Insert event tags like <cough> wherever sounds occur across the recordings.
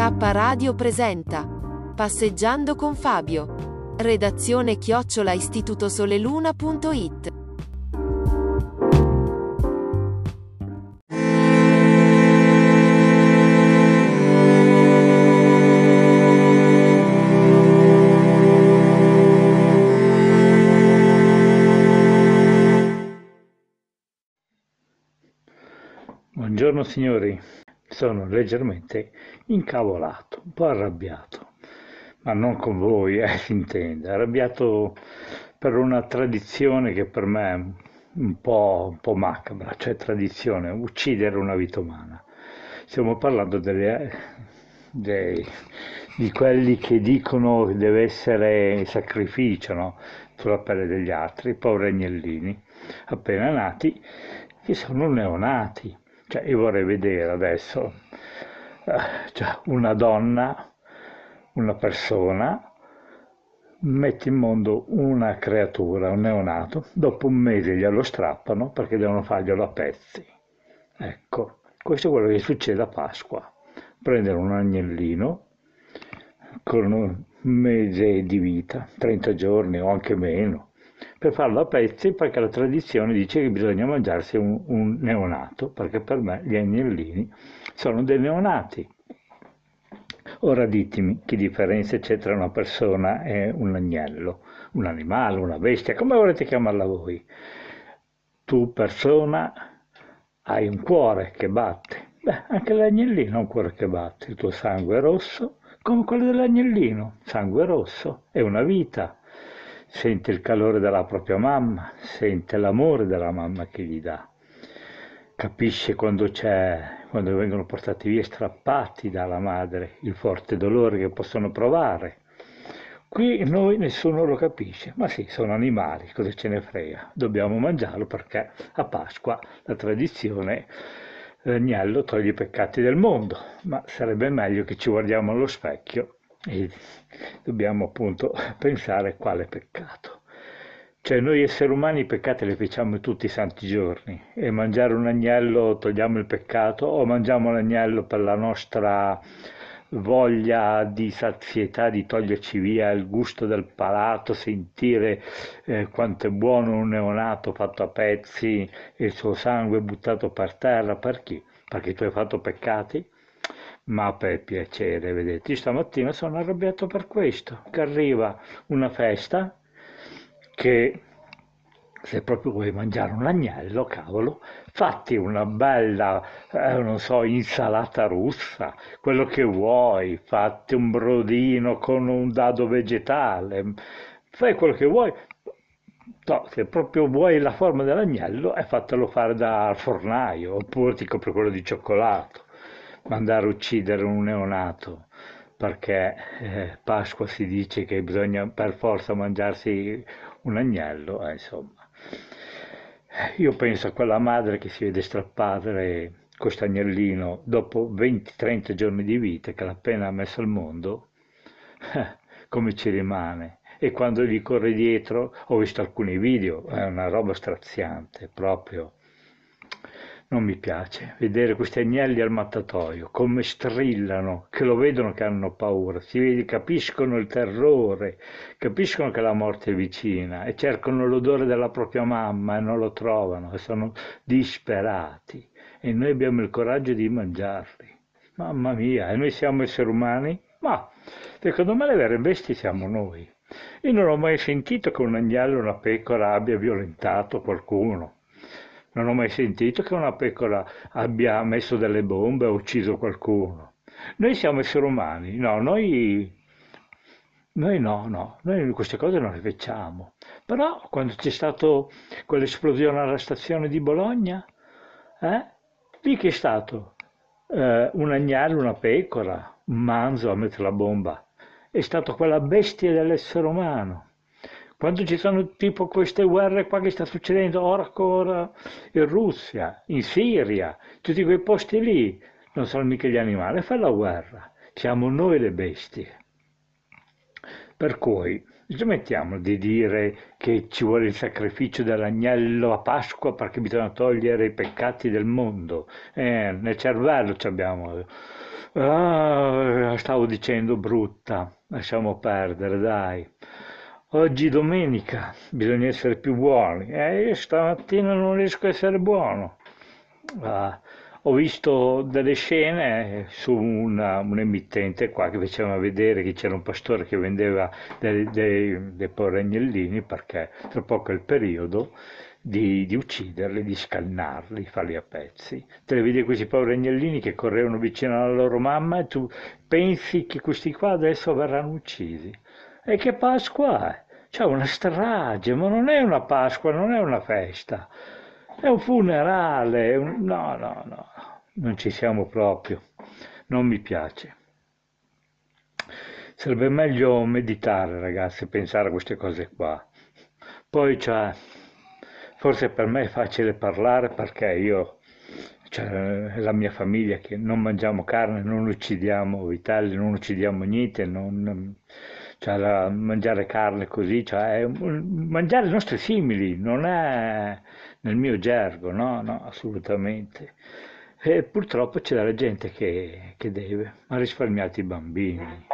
Radio presenta Passeggiando con Fabio. Redazione chiocciola istitutosoleluna.it Buongiorno signori, sono leggermente incavolato, un po' arrabbiato, ma non con voi, eh, <laughs> si intende, arrabbiato per una tradizione che per me è un po', un po' macabra, cioè tradizione, uccidere una vita umana. Stiamo parlando delle, dei, di quelli che dicono che deve essere sacrificio no? sulla pelle degli altri, poveri agnellini appena nati, che sono neonati. Cioè, io vorrei vedere adesso cioè una donna, una persona, mette in mondo una creatura, un neonato, dopo un mese glielo strappano perché devono farglielo a pezzi. Ecco, questo è quello che succede a Pasqua. Prendere un agnellino con un mese di vita, 30 giorni o anche meno, per farlo a pezzi perché la tradizione dice che bisogna mangiarsi un, un neonato, perché per me gli agnellini sono dei neonati. Ora ditemi che differenza c'è tra una persona e un agnello, un animale, una bestia, come volete chiamarla voi. Tu persona hai un cuore che batte, beh anche l'agnellino ha un cuore che batte, il tuo sangue è rosso come quello dell'agnellino, sangue rosso, è una vita, sente il calore della propria mamma, sente l'amore della mamma che gli dà, capisce quando quando vengono portati via strappati dalla madre, il forte dolore che possono provare. Qui noi nessuno lo capisce, ma sì, sono animali, cosa ce ne frega, dobbiamo mangiarlo perché a Pasqua la tradizione l'agnello toglie i peccati del mondo, ma sarebbe meglio che ci guardiamo allo specchio e dobbiamo appunto pensare quale peccato. Cioè noi esseri umani i peccati li facciamo tutti i santi giorni e mangiare un agnello togliamo il peccato o mangiamo l'agnello per la nostra voglia di sazietà, di toglierci via il gusto del palato, sentire eh, quanto è buono un neonato fatto a pezzi e il suo sangue buttato per terra, per? Perché tu hai fatto peccati? Ma per piacere, vedete, stamattina sono arrabbiato per questo, che arriva una festa che se proprio vuoi mangiare un agnello, cavolo, fatti una bella, eh, non so, insalata russa, quello che vuoi, fatti un brodino con un dado vegetale, fai quello che vuoi. No, se proprio vuoi la forma dell'agnello, è fatelo fare dal fornaio, oppure ti copri quello di cioccolato mandare a uccidere un neonato perché eh, Pasqua si dice che bisogna per forza mangiarsi un agnello, eh, insomma. Io penso a quella madre che si vede strappare questo agnellino dopo 20-30 giorni di vita che l'ha appena messo al mondo, come ci rimane? E quando gli corre dietro, ho visto alcuni video, è una roba straziante, proprio non mi piace vedere questi agnelli al mattatoio, come strillano, che lo vedono che hanno paura, si vede, capiscono il terrore, capiscono che la morte è vicina e cercano l'odore della propria mamma e non lo trovano e sono disperati e noi abbiamo il coraggio di mangiarli. Mamma mia, e noi siamo esseri umani Ma secondo me le vere bestie siamo noi. Io non ho mai sentito che un agnello o una pecora abbia violentato qualcuno. Non ho mai sentito che una pecora abbia messo delle bombe o ucciso qualcuno. Noi siamo esseri umani, no, noi, noi no, no, noi queste cose non le facciamo. Però quando c'è stata quell'esplosione alla stazione di Bologna, eh, lì che è stato? Eh, un agnello, una pecora, un manzo a mettere la bomba. È stato quella bestia dell'essere umano. Quando ci sono tipo queste guerre qua che sta succedendo ora ancora in Russia, in Siria, tutti quei posti lì, non sono mica gli animali, fa la guerra, siamo noi le bestie. Per cui smettiamo di dire che ci vuole il sacrificio dell'agnello a Pasqua perché bisogna togliere i peccati del mondo. Eh, nel cervello ci abbiamo. Ah, stavo dicendo brutta, lasciamo perdere, dai. Oggi domenica, bisogna essere più buoni. Eh, io stamattina non riesco a essere buono. Ah, ho visto delle scene su una, un emittente qua che faceva vedere che c'era un pastore che vendeva dei, dei, dei poveri agnellini perché tra poco è il periodo di, di, ucciderli, di scannarli, farli a pezzi. Te le vedi questi poveri agnellini che correvano vicino alla loro mamma e tu pensi che questi qua adesso verranno uccisi. E che Pasqua è? C'è una strage, ma non è una Pasqua, non è una festa. È un funerale, un... no, no, no, non ci siamo proprio, non mi piace. Sarebbe meglio meditare, ragazzi, pensare a queste cose qua. Poi, cioè, forse per me è facile parlare perché io, cioè, la mia famiglia che non mangiamo carne, non uccidiamo vitelli, non uccidiamo niente, non, cioè, la, mangiare carne così, cioè, mangiare i nostri simili, non è nel mio gergo, no, no, assolutamente. E purtroppo c'è della gente che, che deve, ha risparmiato i bambini.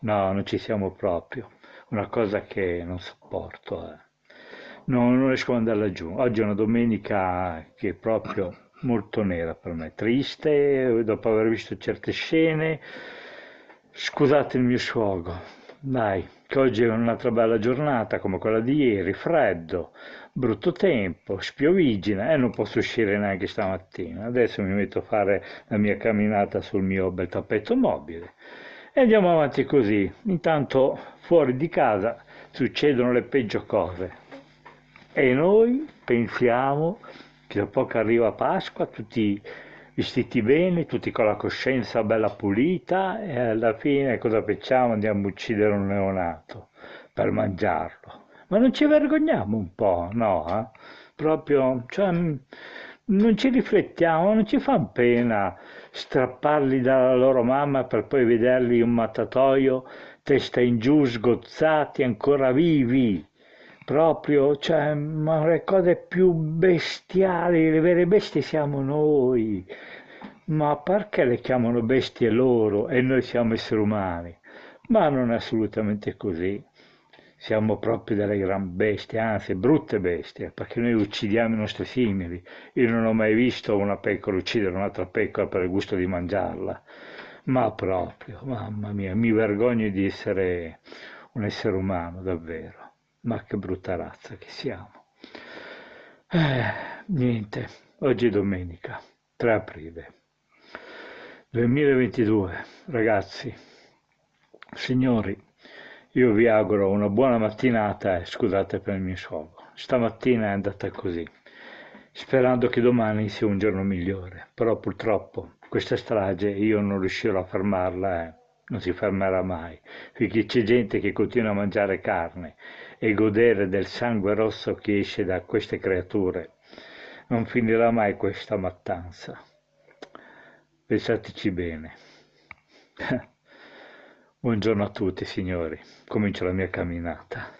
No, non ci siamo proprio. Una cosa che non sopporto. Eh. No, non riesco ad andare laggiù. Oggi è una domenica che è proprio molto nera per me, triste, dopo aver visto certe scene. Scusate il mio sfogo, dai, che oggi è un'altra bella giornata come quella di ieri, freddo, brutto tempo, spiovigina e non posso uscire neanche stamattina. Adesso mi metto a fare la mia camminata sul mio bel tappeto mobile e andiamo avanti così. Intanto fuori di casa succedono le peggio cose e noi pensiamo che da poco arriva Pasqua, tutti vestiti bene, tutti con la coscienza bella pulita e alla fine cosa facciamo? Andiamo a uccidere un neonato per mangiarlo ma non ci vergogniamo un po', no? Eh? Proprio, cioè, non ci riflettiamo, non ci fa pena strapparli dalla loro mamma per poi vederli un mattatoio, testa in giù, sgozzati, ancora vivi. Proprio, cioè, ma le cose più bestiali, le vere bestie siamo noi. Ma perché le chiamano bestie loro e noi siamo esseri umani? Ma non è assolutamente così siamo proprio delle gran bestie, anzi brutte bestie, perché noi uccidiamo i nostri simili. Io non ho mai visto una pecora uccidere un'altra pecora per il gusto di mangiarla, ma proprio, mamma mia, mi vergogno di essere un essere umano, davvero. Ma che brutta razza che siamo. Eh, niente, oggi è domenica, 3 aprile 2022, ragazzi, signori, io vi auguro una buona mattinata e scusate per il mio sfogo. Stamattina è andata così, sperando che domani sia un giorno migliore, però purtroppo questa strage io non riuscirò a fermarla e non si fermerà mai, perché c'è gente che continua a mangiare carne e godere del sangue rosso che esce da queste creature. Non finirà mai questa mattanza. Pensateci bene. <laughs> Buongiorno a tutti signori, comincio la mia camminata.